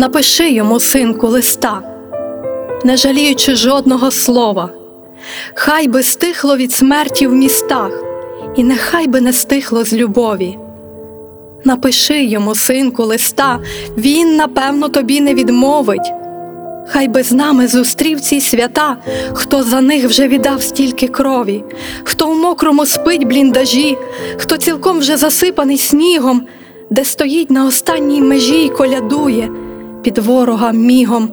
Напиши йому, синку, листа, не жаліючи жодного слова. Хай би стихло від смерті в містах, і нехай би не стихло з любові. Напиши йому, синку, листа, він, напевно, тобі не відмовить. Хай би з нами зустрів ці свята, хто за них вже віддав стільки крові, хто в мокрому спить бліндажі, хто цілком вже засипаний снігом, де стоїть на останній межі й колядує під ворога мігом.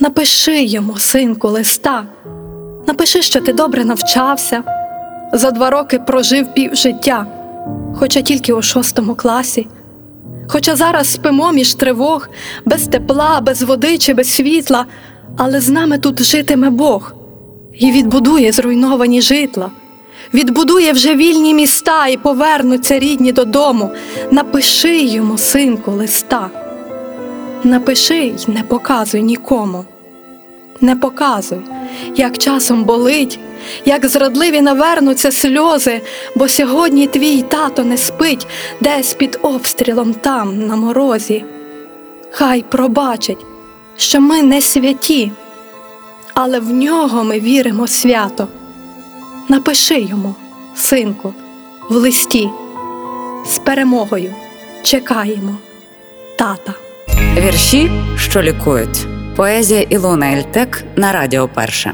Напиши йому, синку, листа, напиши, що ти добре навчався, за два роки прожив пів життя, хоча тільки у шостому класі. Хоча зараз спимо між тривог, без тепла, без води чи без світла, але з нами тут житиме Бог і відбудує зруйновані житла, відбудує вже вільні міста і повернуться рідні додому. Напиши йому, синку, листа. Напиши й не показуй нікому. Не показуй, як часом болить, як зрадливі навернуться сльози, бо сьогодні твій тато не спить десь під обстрілом там, на морозі. Хай пробачить, що ми не святі, але в нього ми віримо свято. Напиши йому, синку, в листі, з перемогою чекаємо, тата. Вірші, що лікують. Поезія Ілона Ельтек на Радіо Перше.